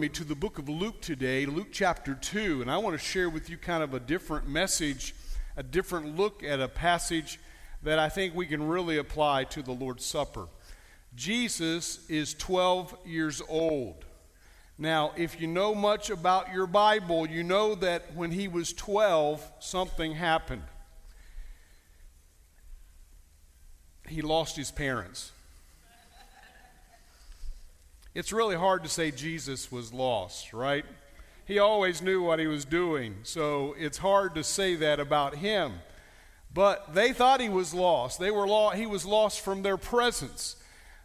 me to the book of Luke today, Luke chapter 2, and I want to share with you kind of a different message, a different look at a passage that I think we can really apply to the Lord's Supper. Jesus is 12 years old. Now, if you know much about your Bible, you know that when he was 12, something happened. He lost his parents. It's really hard to say Jesus was lost, right? He always knew what he was doing, so it's hard to say that about him. But they thought he was lost. They were lo- he was lost from their presence.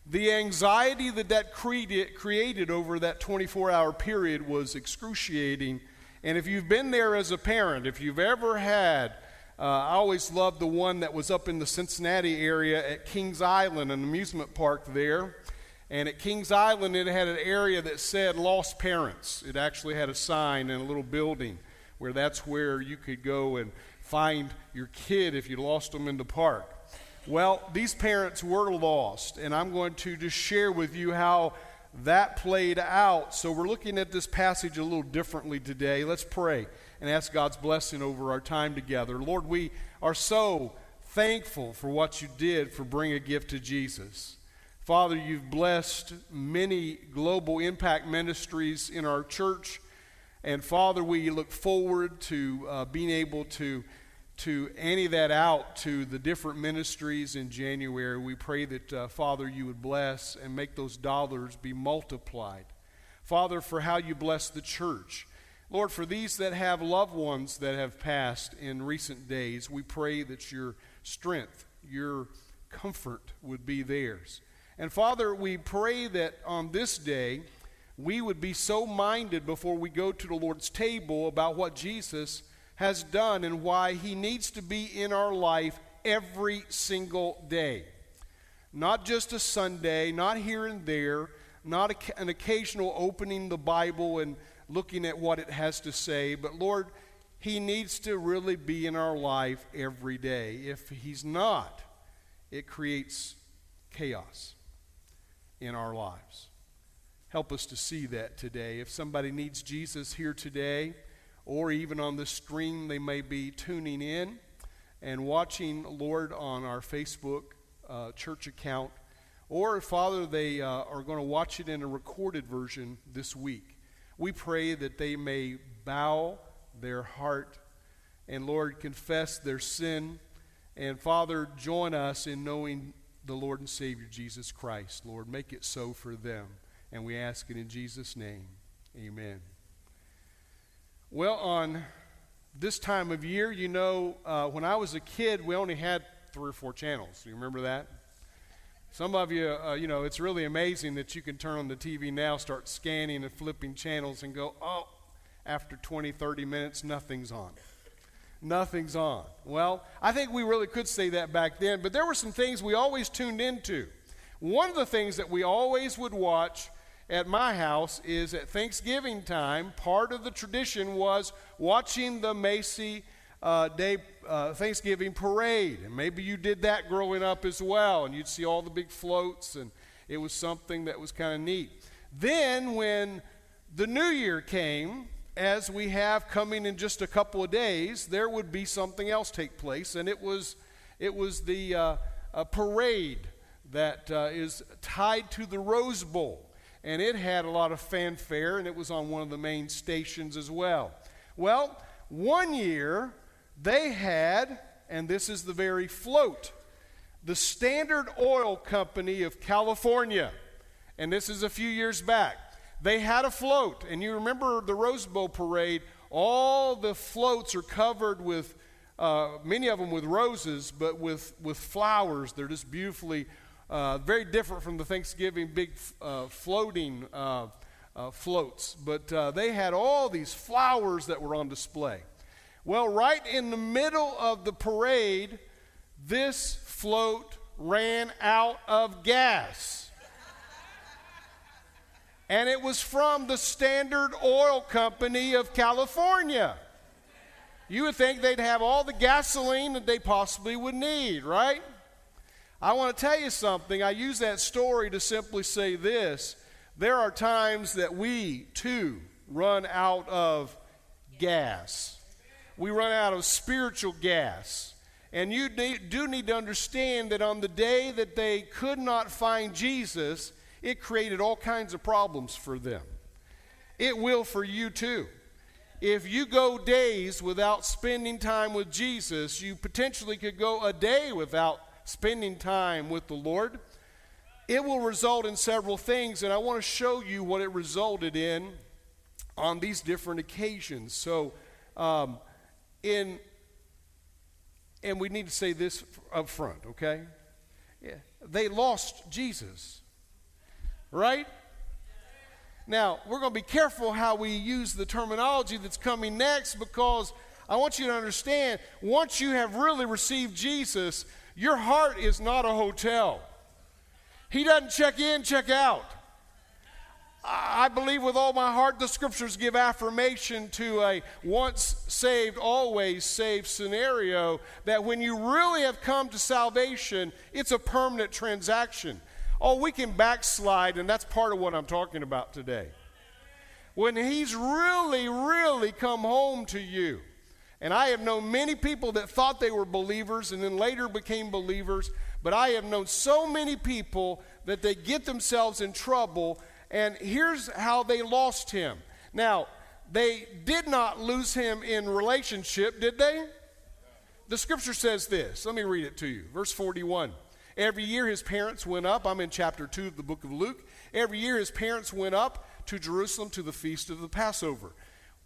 The anxiety that that created, over that 24 hour period was excruciating. And if you've been there as a parent, if you've ever had, uh, I always loved the one that was up in the Cincinnati area at Kings Island, an amusement park there. And at Kings Island, it had an area that said lost parents. It actually had a sign in a little building where that's where you could go and find your kid if you lost them in the park. Well, these parents were lost, and I'm going to just share with you how that played out. So we're looking at this passage a little differently today. Let's pray and ask God's blessing over our time together. Lord, we are so thankful for what you did for bringing a gift to Jesus. Father, you've blessed many global impact ministries in our church. And Father, we look forward to uh, being able to, to ante that out to the different ministries in January. We pray that, uh, Father, you would bless and make those dollars be multiplied. Father, for how you bless the church. Lord, for these that have loved ones that have passed in recent days, we pray that your strength, your comfort would be theirs. And Father, we pray that on this day, we would be so minded before we go to the Lord's table about what Jesus has done and why he needs to be in our life every single day. Not just a Sunday, not here and there, not a, an occasional opening the Bible and looking at what it has to say, but Lord, he needs to really be in our life every day. If he's not, it creates chaos in our lives. Help us to see that today. If somebody needs Jesus here today, or even on the stream, they may be tuning in and watching, Lord, on our Facebook uh, church account. Or, Father, they uh, are going to watch it in a recorded version this week. We pray that they may bow their heart and, Lord, confess their sin. And, Father, join us in knowing the Lord and Savior Jesus Christ. Lord, make it so for them. And we ask it in Jesus' name. Amen. Well, on this time of year, you know, uh, when I was a kid, we only had three or four channels. Do you remember that? Some of you, uh, you know, it's really amazing that you can turn on the TV now, start scanning and flipping channels, and go, oh, after 20, 30 minutes, nothing's on nothing's on. Well, I think we really could say that back then, but there were some things we always tuned into. One of the things that we always would watch at my house is at Thanksgiving time, part of the tradition was watching the Macy uh, Day uh, Thanksgiving parade. And maybe you did that growing up as well, and you'd see all the big floats, and it was something that was kind of neat. Then, when the new year came, as we have coming in just a couple of days, there would be something else take place, and it was it was the uh, parade that uh, is tied to the Rose Bowl, and it had a lot of fanfare, and it was on one of the main stations as well. Well, one year they had, and this is the very float, the Standard Oil Company of California, and this is a few years back. They had a float, and you remember the Rose Bowl parade, all the floats are covered with, uh, many of them with roses, but with, with flowers. They're just beautifully, uh, very different from the Thanksgiving big uh, floating uh, uh, floats. But uh, they had all these flowers that were on display. Well, right in the middle of the parade, this float ran out of gas and it was from the Standard Oil Company of California. You would think they'd have all the gasoline that they possibly would need, right? I want to tell you something. I use that story to simply say this there are times that we too run out of gas. We run out of spiritual gas. And you do need to understand that on the day that they could not find Jesus, it created all kinds of problems for them. It will for you too. If you go days without spending time with Jesus, you potentially could go a day without spending time with the Lord. It will result in several things, and I want to show you what it resulted in on these different occasions. So, um, in and we need to say this up front, okay? Yeah. They lost Jesus. Right? Now, we're going to be careful how we use the terminology that's coming next because I want you to understand once you have really received Jesus, your heart is not a hotel. He doesn't check in, check out. I believe with all my heart the scriptures give affirmation to a once saved, always saved scenario that when you really have come to salvation, it's a permanent transaction. Oh, we can backslide, and that's part of what I'm talking about today. When He's really, really come home to you. And I have known many people that thought they were believers and then later became believers, but I have known so many people that they get themselves in trouble and here's how they lost him. Now, they did not lose him in relationship, did they? The scripture says this. Let me read it to you. Verse 41. Every year his parents went up. I'm in chapter 2 of the book of Luke. Every year his parents went up to Jerusalem to the feast of the Passover.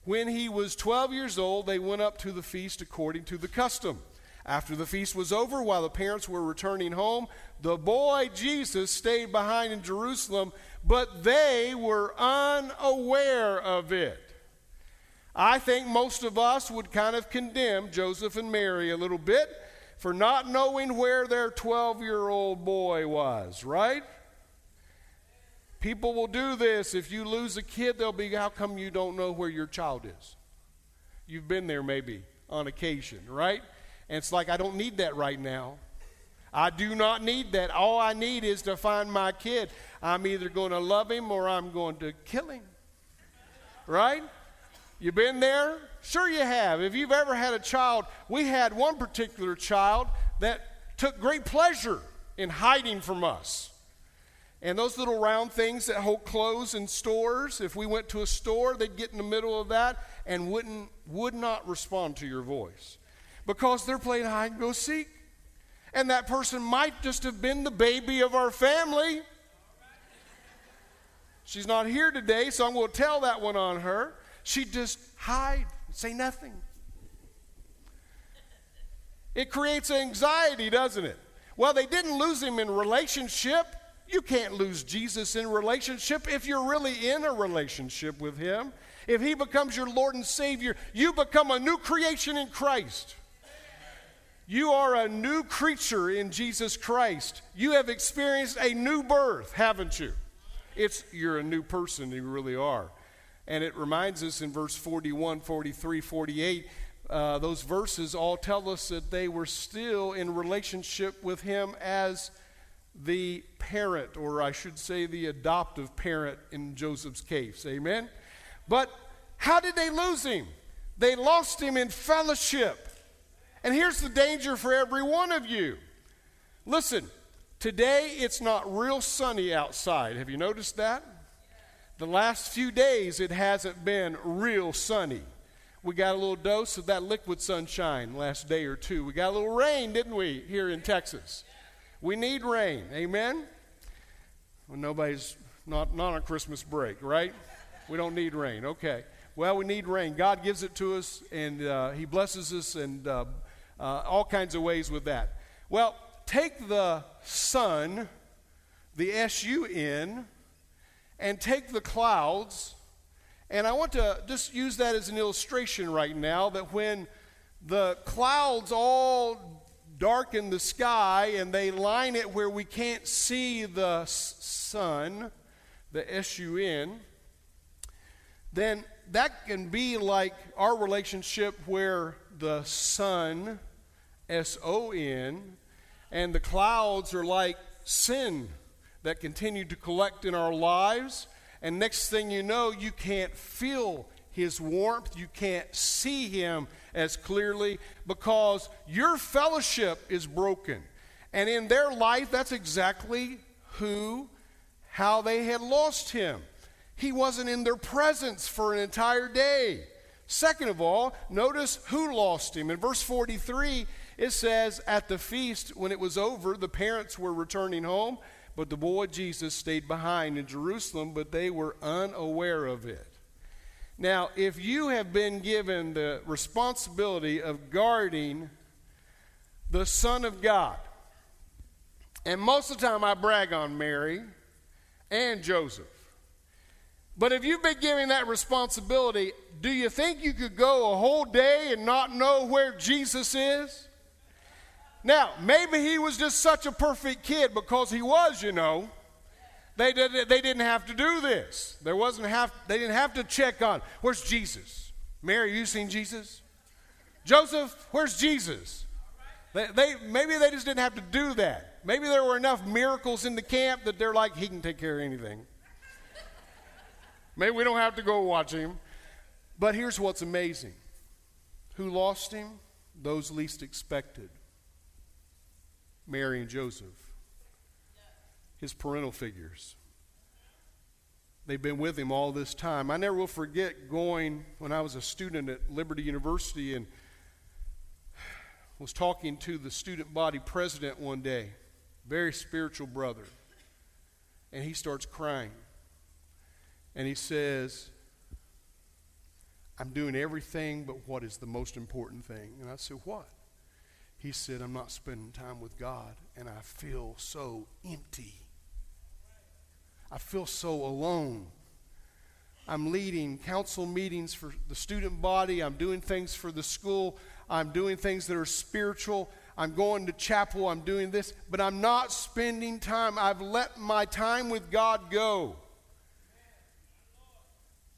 When he was 12 years old, they went up to the feast according to the custom. After the feast was over, while the parents were returning home, the boy Jesus stayed behind in Jerusalem but they were unaware of it. I think most of us would kind of condemn Joseph and Mary a little bit for not knowing where their 12 year old boy was, right? People will do this. If you lose a kid, they'll be, How come you don't know where your child is? You've been there maybe on occasion, right? And it's like, I don't need that right now. I do not need that. All I need is to find my kid. I'm either going to love him or I'm going to kill him. Right? You been there? Sure, you have. If you've ever had a child, we had one particular child that took great pleasure in hiding from us. And those little round things that hold clothes in stores, if we went to a store, they'd get in the middle of that and wouldn't, would not respond to your voice because they're playing hide and go seek. And that person might just have been the baby of our family. She's not here today, so I'm going to tell that one on her. She just hide, say nothing. It creates anxiety, doesn't it? Well, they didn't lose him in relationship. You can't lose Jesus in relationship if you're really in a relationship with him. If he becomes your Lord and Savior, you become a new creation in Christ. You are a new creature in Jesus Christ. You have experienced a new birth, haven't you? It's you're a new person, you really are. And it reminds us in verse 41, 43, 48, uh, those verses all tell us that they were still in relationship with him as the parent, or I should say the adoptive parent in Joseph's case. Amen? But how did they lose him? They lost him in fellowship. And here's the danger for every one of you. Listen, today it's not real sunny outside. Have you noticed that? The last few days it hasn't been real sunny. We got a little dose of that liquid sunshine last day or two. We got a little rain, didn't we, here in Texas? We need rain. Amen? Well, nobody's not, not on Christmas break, right? We don't need rain. Okay. Well, we need rain. God gives it to us, and uh, He blesses us, and uh, uh, all kinds of ways with that. Well, take the sun, the S U N, and take the clouds, and I want to just use that as an illustration right now that when the clouds all darken the sky and they line it where we can't see the sun, the S U N, then that can be like our relationship where the sun S O N, and the clouds are like sin that continue to collect in our lives. And next thing you know, you can't feel his warmth. You can't see him as clearly because your fellowship is broken. And in their life, that's exactly who, how they had lost him. He wasn't in their presence for an entire day. Second of all, notice who lost him. In verse 43, it says, At the feast, when it was over, the parents were returning home, but the boy Jesus stayed behind in Jerusalem, but they were unaware of it. Now, if you have been given the responsibility of guarding the Son of God, and most of the time I brag on Mary and Joseph. But if you've been given that responsibility, do you think you could go a whole day and not know where Jesus is? Now, maybe he was just such a perfect kid because he was, you know. They, did, they didn't have to do this. There wasn't have, they didn't have to check on, where's Jesus? Mary, you seen Jesus? Joseph, where's Jesus? They, they, maybe they just didn't have to do that. Maybe there were enough miracles in the camp that they're like, he can take care of anything. maybe we don't have to go watch him. But here's what's amazing who lost him? Those least expected Mary and Joseph, his parental figures. They've been with him all this time. I never will forget going when I was a student at Liberty University and was talking to the student body president one day, very spiritual brother, and he starts crying. And he says, I'm doing everything but what is the most important thing. And I said, What? He said, I'm not spending time with God, and I feel so empty. I feel so alone. I'm leading council meetings for the student body. I'm doing things for the school. I'm doing things that are spiritual. I'm going to chapel. I'm doing this, but I'm not spending time. I've let my time with God go.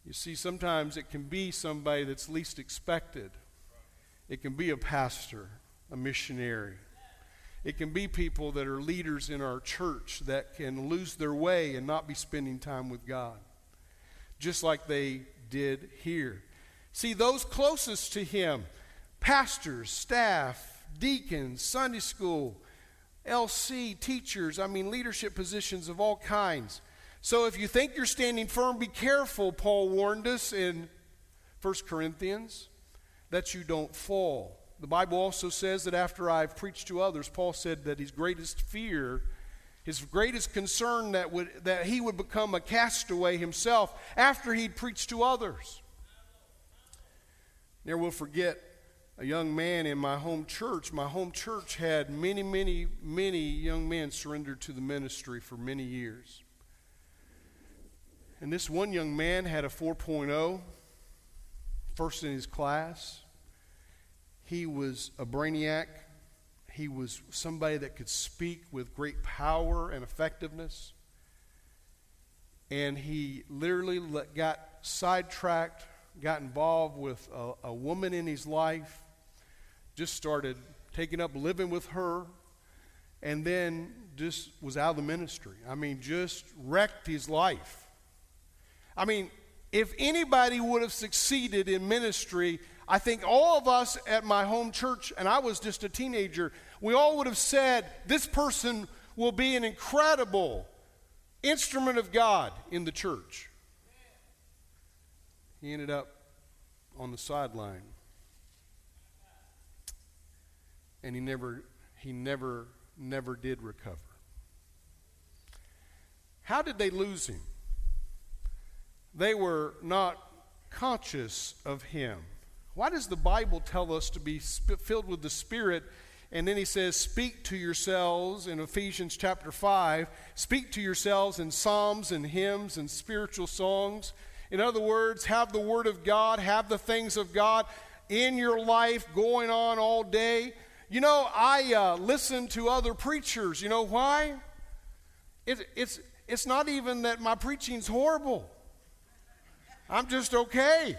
You see, sometimes it can be somebody that's least expected. It can be a pastor, a missionary. It can be people that are leaders in our church that can lose their way and not be spending time with God, just like they did here. See, those closest to Him, pastors, staff, deacons, Sunday school, LC, teachers, I mean, leadership positions of all kinds. So if you think you're standing firm, be careful, Paul warned us in 1 Corinthians, that you don't fall. The Bible also says that after I've preached to others, Paul said that his greatest fear, his greatest concern that, would, that he would become a castaway himself after he'd preached to others. Never will forget a young man in my home church. My home church had many, many, many young men surrendered to the ministry for many years. And this one young man had a 4.0, first in his class. He was a brainiac. He was somebody that could speak with great power and effectiveness. And he literally let, got sidetracked, got involved with a, a woman in his life, just started taking up living with her, and then just was out of the ministry. I mean, just wrecked his life. I mean, if anybody would have succeeded in ministry, I think all of us at my home church, and I was just a teenager, we all would have said, This person will be an incredible instrument of God in the church. He ended up on the sideline. And he never, he never, never did recover. How did they lose him? They were not conscious of him. Why does the Bible tell us to be filled with the Spirit? And then he says, Speak to yourselves in Ephesians chapter 5. Speak to yourselves in psalms and hymns and spiritual songs. In other words, have the Word of God, have the things of God in your life going on all day. You know, I uh, listen to other preachers. You know why? It, it's, it's not even that my preaching's horrible. I'm just okay.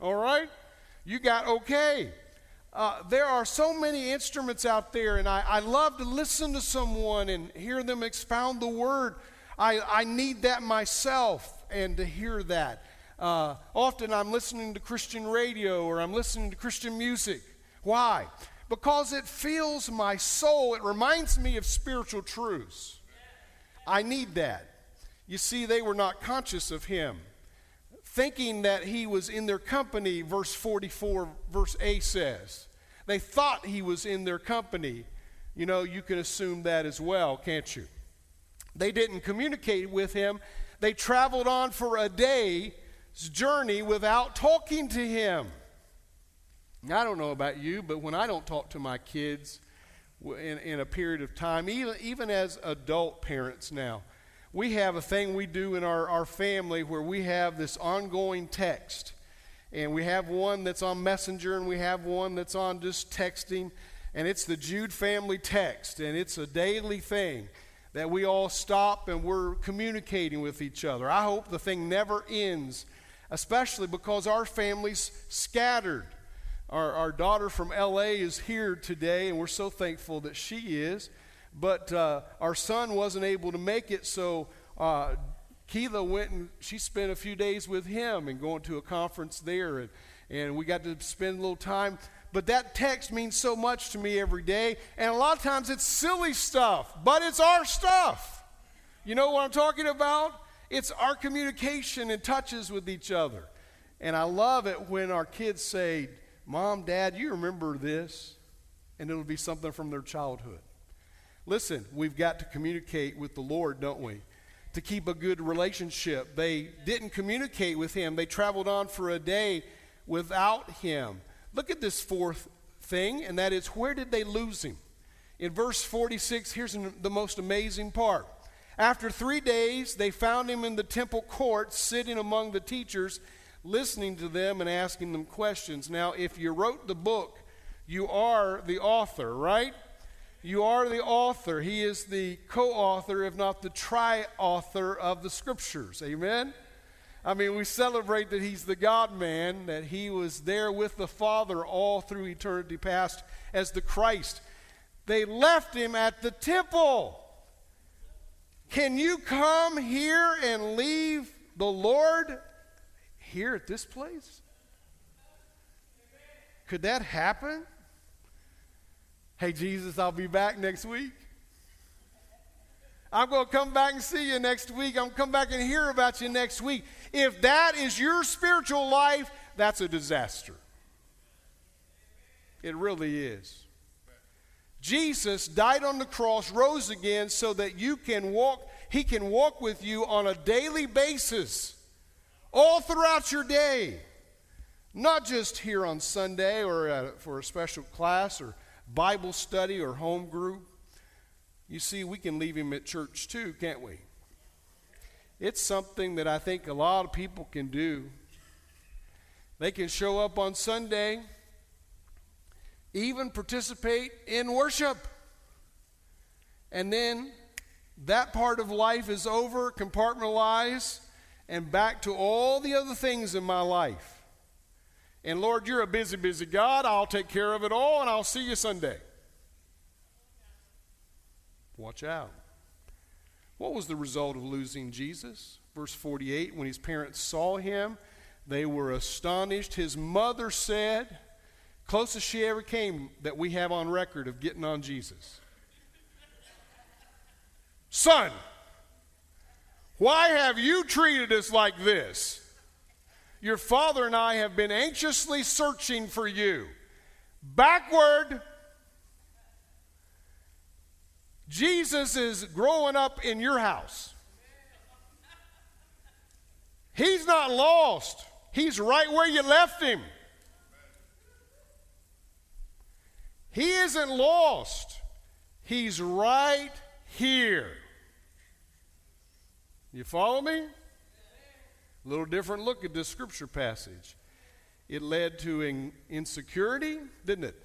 All right? You got okay. Uh, there are so many instruments out there, and I, I love to listen to someone and hear them expound the word. I, I need that myself. and to hear that. Uh, often I'm listening to Christian radio or I'm listening to Christian music. Why? Because it fills my soul. It reminds me of spiritual truths. I need that. You see, they were not conscious of him. Thinking that he was in their company, verse 44, verse A says. They thought he was in their company. You know, you can assume that as well, can't you? They didn't communicate with him. They traveled on for a day's journey without talking to him. Now, I don't know about you, but when I don't talk to my kids in, in a period of time, even, even as adult parents now, we have a thing we do in our, our family where we have this ongoing text. And we have one that's on Messenger, and we have one that's on just texting. And it's the Jude family text, and it's a daily thing that we all stop and we're communicating with each other. I hope the thing never ends, especially because our family's scattered. Our, our daughter from LA is here today, and we're so thankful that she is but uh, our son wasn't able to make it, so uh, went and she spent a few days with him and going to a conference there, and, and we got to spend a little time. But that text means so much to me every day, and a lot of times it's silly stuff, but it's our stuff. You know what I'm talking about? It's our communication and touches with each other. And I love it when our kids say, Mom, Dad, you remember this? And it'll be something from their childhood. Listen, we've got to communicate with the Lord, don't we? To keep a good relationship. They didn't communicate with him, they traveled on for a day without him. Look at this fourth thing, and that is where did they lose him? In verse 46, here's the most amazing part. After three days, they found him in the temple court, sitting among the teachers, listening to them and asking them questions. Now, if you wrote the book, you are the author, right? You are the author. He is the co author, if not the tri author of the scriptures. Amen? I mean, we celebrate that he's the God man, that he was there with the Father all through eternity past as the Christ. They left him at the temple. Can you come here and leave the Lord here at this place? Could that happen? Hey, Jesus, I'll be back next week. I'm going to come back and see you next week. I'm going to come back and hear about you next week. If that is your spiritual life, that's a disaster. It really is. Jesus died on the cross, rose again so that you can walk, he can walk with you on a daily basis, all throughout your day. Not just here on Sunday or for a special class or Bible study or home group. You see, we can leave him at church too, can't we? It's something that I think a lot of people can do. They can show up on Sunday, even participate in worship. And then that part of life is over, compartmentalized, and back to all the other things in my life. And Lord, you're a busy, busy God. I'll take care of it all, and I'll see you Sunday. Watch out. What was the result of losing Jesus? Verse 48 When his parents saw him, they were astonished. His mother said, Closest she ever came that we have on record of getting on Jesus. Son, why have you treated us like this? Your father and I have been anxiously searching for you. Backward. Jesus is growing up in your house. He's not lost. He's right where you left him. He isn't lost. He's right here. You follow me? A little different look at this scripture passage. It led to in- insecurity, didn't it?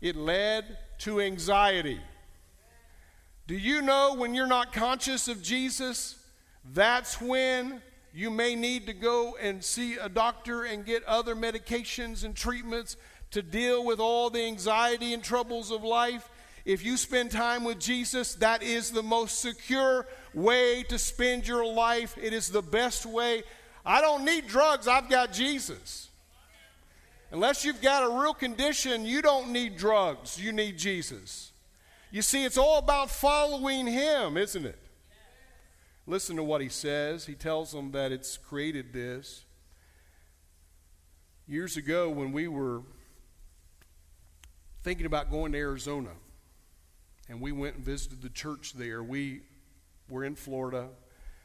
It led to anxiety. Do you know when you're not conscious of Jesus, that's when you may need to go and see a doctor and get other medications and treatments to deal with all the anxiety and troubles of life? If you spend time with Jesus, that is the most secure way to spend your life. It is the best way. I don't need drugs, I've got Jesus. Unless you've got a real condition, you don't need drugs, you need Jesus. You see, it's all about following Him, isn't it? Listen to what He says. He tells them that it's created this. Years ago, when we were thinking about going to Arizona, and we went and visited the church there. We were in Florida,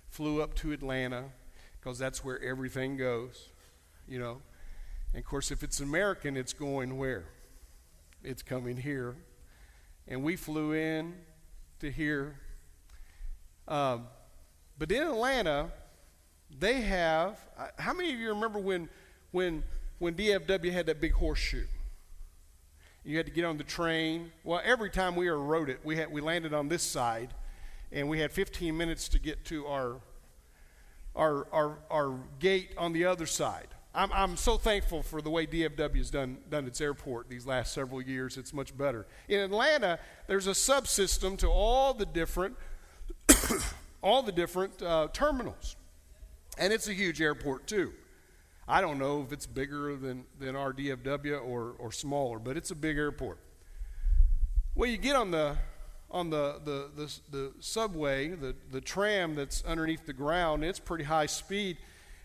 flew up to Atlanta because that's where everything goes, you know. And of course, if it's American, it's going where? It's coming here. And we flew in to here. Um, but in Atlanta, they have. Uh, how many of you remember when, when, when DFW had that big horseshoe? You had to get on the train. Well, every time we rode it, we, had, we landed on this side, and we had 15 minutes to get to our, our, our, our gate on the other side. I'm, I'm so thankful for the way DFW has done, done its airport these last several years. It's much better. In Atlanta, there's a subsystem to all the different, all the different uh, terminals, and it's a huge airport too. I don't know if it's bigger than, than our DFW or, or smaller, but it's a big airport. Well, you get on the on the, the, the, the subway, the, the tram that's underneath the ground, it's pretty high speed,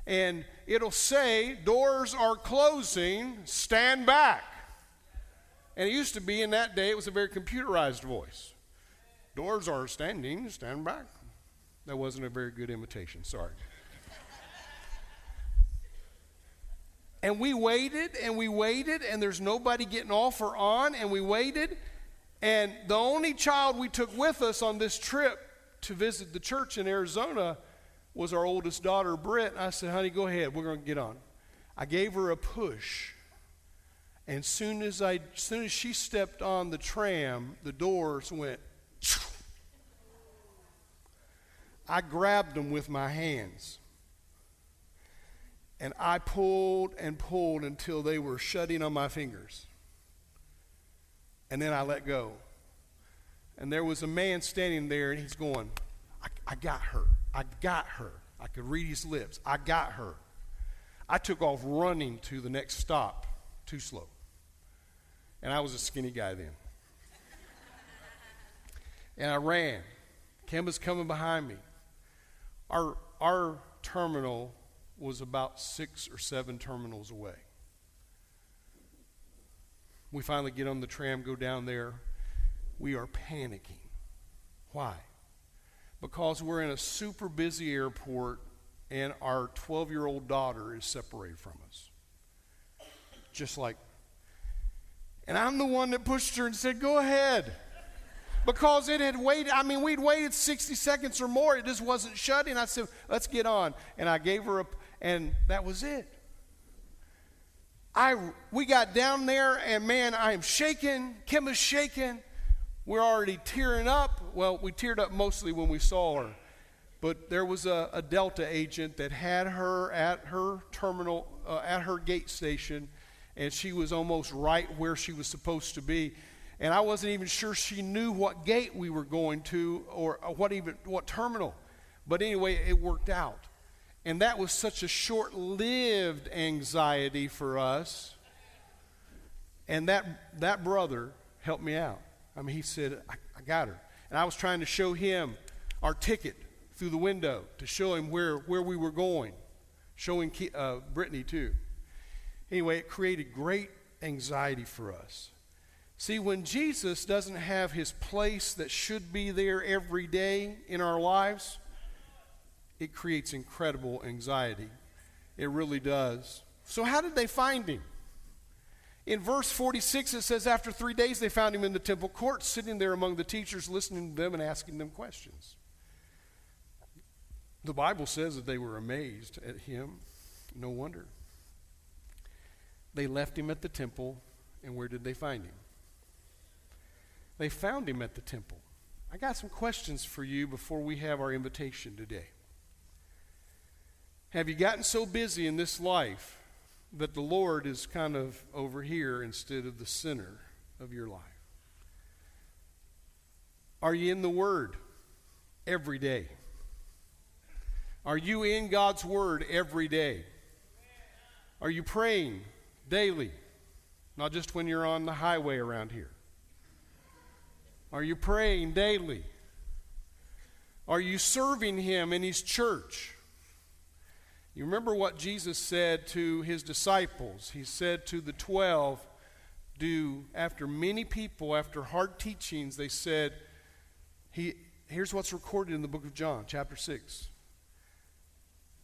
and it'll say, Doors are closing, stand back. And it used to be in that day, it was a very computerized voice. Doors are standing, stand back. That wasn't a very good imitation, sorry. And we waited and we waited, and there's nobody getting off or on, and we waited. And the only child we took with us on this trip to visit the church in Arizona was our oldest daughter, Britt. And I said, honey, go ahead. We're going to get on. I gave her a push. And soon as I soon as she stepped on the tram, the doors went. I grabbed them with my hands. And I pulled and pulled until they were shutting on my fingers. And then I let go. And there was a man standing there, and he's going, I, I got her. I got her. I could read his lips. I got her. I took off running to the next stop, too slow. And I was a skinny guy then. and I ran. Kemba's coming behind me. Our, our terminal was about six or seven terminals away. We finally get on the tram, go down there. We are panicking. Why? Because we're in a super busy airport and our 12 year old daughter is separated from us. Just like, and I'm the one that pushed her and said, Go ahead because it had waited. I mean, we'd waited 60 seconds or more. It just wasn't shutting. I said, let's get on. And I gave her a, and that was it. I, we got down there, and man, I am shaking. Kim is shaking. We're already tearing up. Well, we teared up mostly when we saw her. But there was a, a Delta agent that had her at her terminal, uh, at her gate station, and she was almost right where she was supposed to be and I wasn't even sure she knew what gate we were going to or what even what terminal. But anyway, it worked out. And that was such a short-lived anxiety for us. And that that brother helped me out. I mean, he said, I, I got her. And I was trying to show him our ticket through the window to show him where, where we were going, showing uh, Brittany too. Anyway, it created great anxiety for us. See, when Jesus doesn't have his place that should be there every day in our lives, it creates incredible anxiety. It really does. So, how did they find him? In verse 46, it says, After three days, they found him in the temple court, sitting there among the teachers, listening to them and asking them questions. The Bible says that they were amazed at him. No wonder. They left him at the temple, and where did they find him? They found him at the temple. I got some questions for you before we have our invitation today. Have you gotten so busy in this life that the Lord is kind of over here instead of the center of your life? Are you in the Word every day? Are you in God's Word every day? Are you praying daily? Not just when you're on the highway around here. Are you praying daily? Are you serving Him in His church? You remember what Jesus said to His disciples? He said to the twelve, do, after many people, after hard teachings, they said, he, Here's what's recorded in the book of John, chapter 6.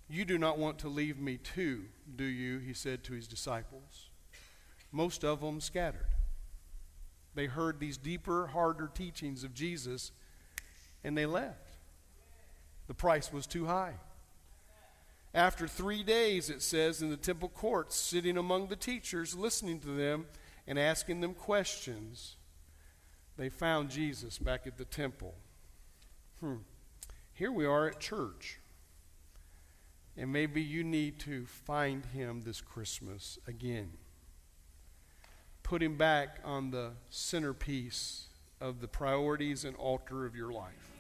You do not want to leave me too, do you? He said to his disciples. Most of them scattered. They heard these deeper, harder teachings of Jesus and they left. The price was too high. After three days, it says, in the temple courts, sitting among the teachers, listening to them and asking them questions, they found Jesus back at the temple. Hmm. Here we are at church. And maybe you need to find him this Christmas again. Put him back on the centerpiece of the priorities and altar of your life.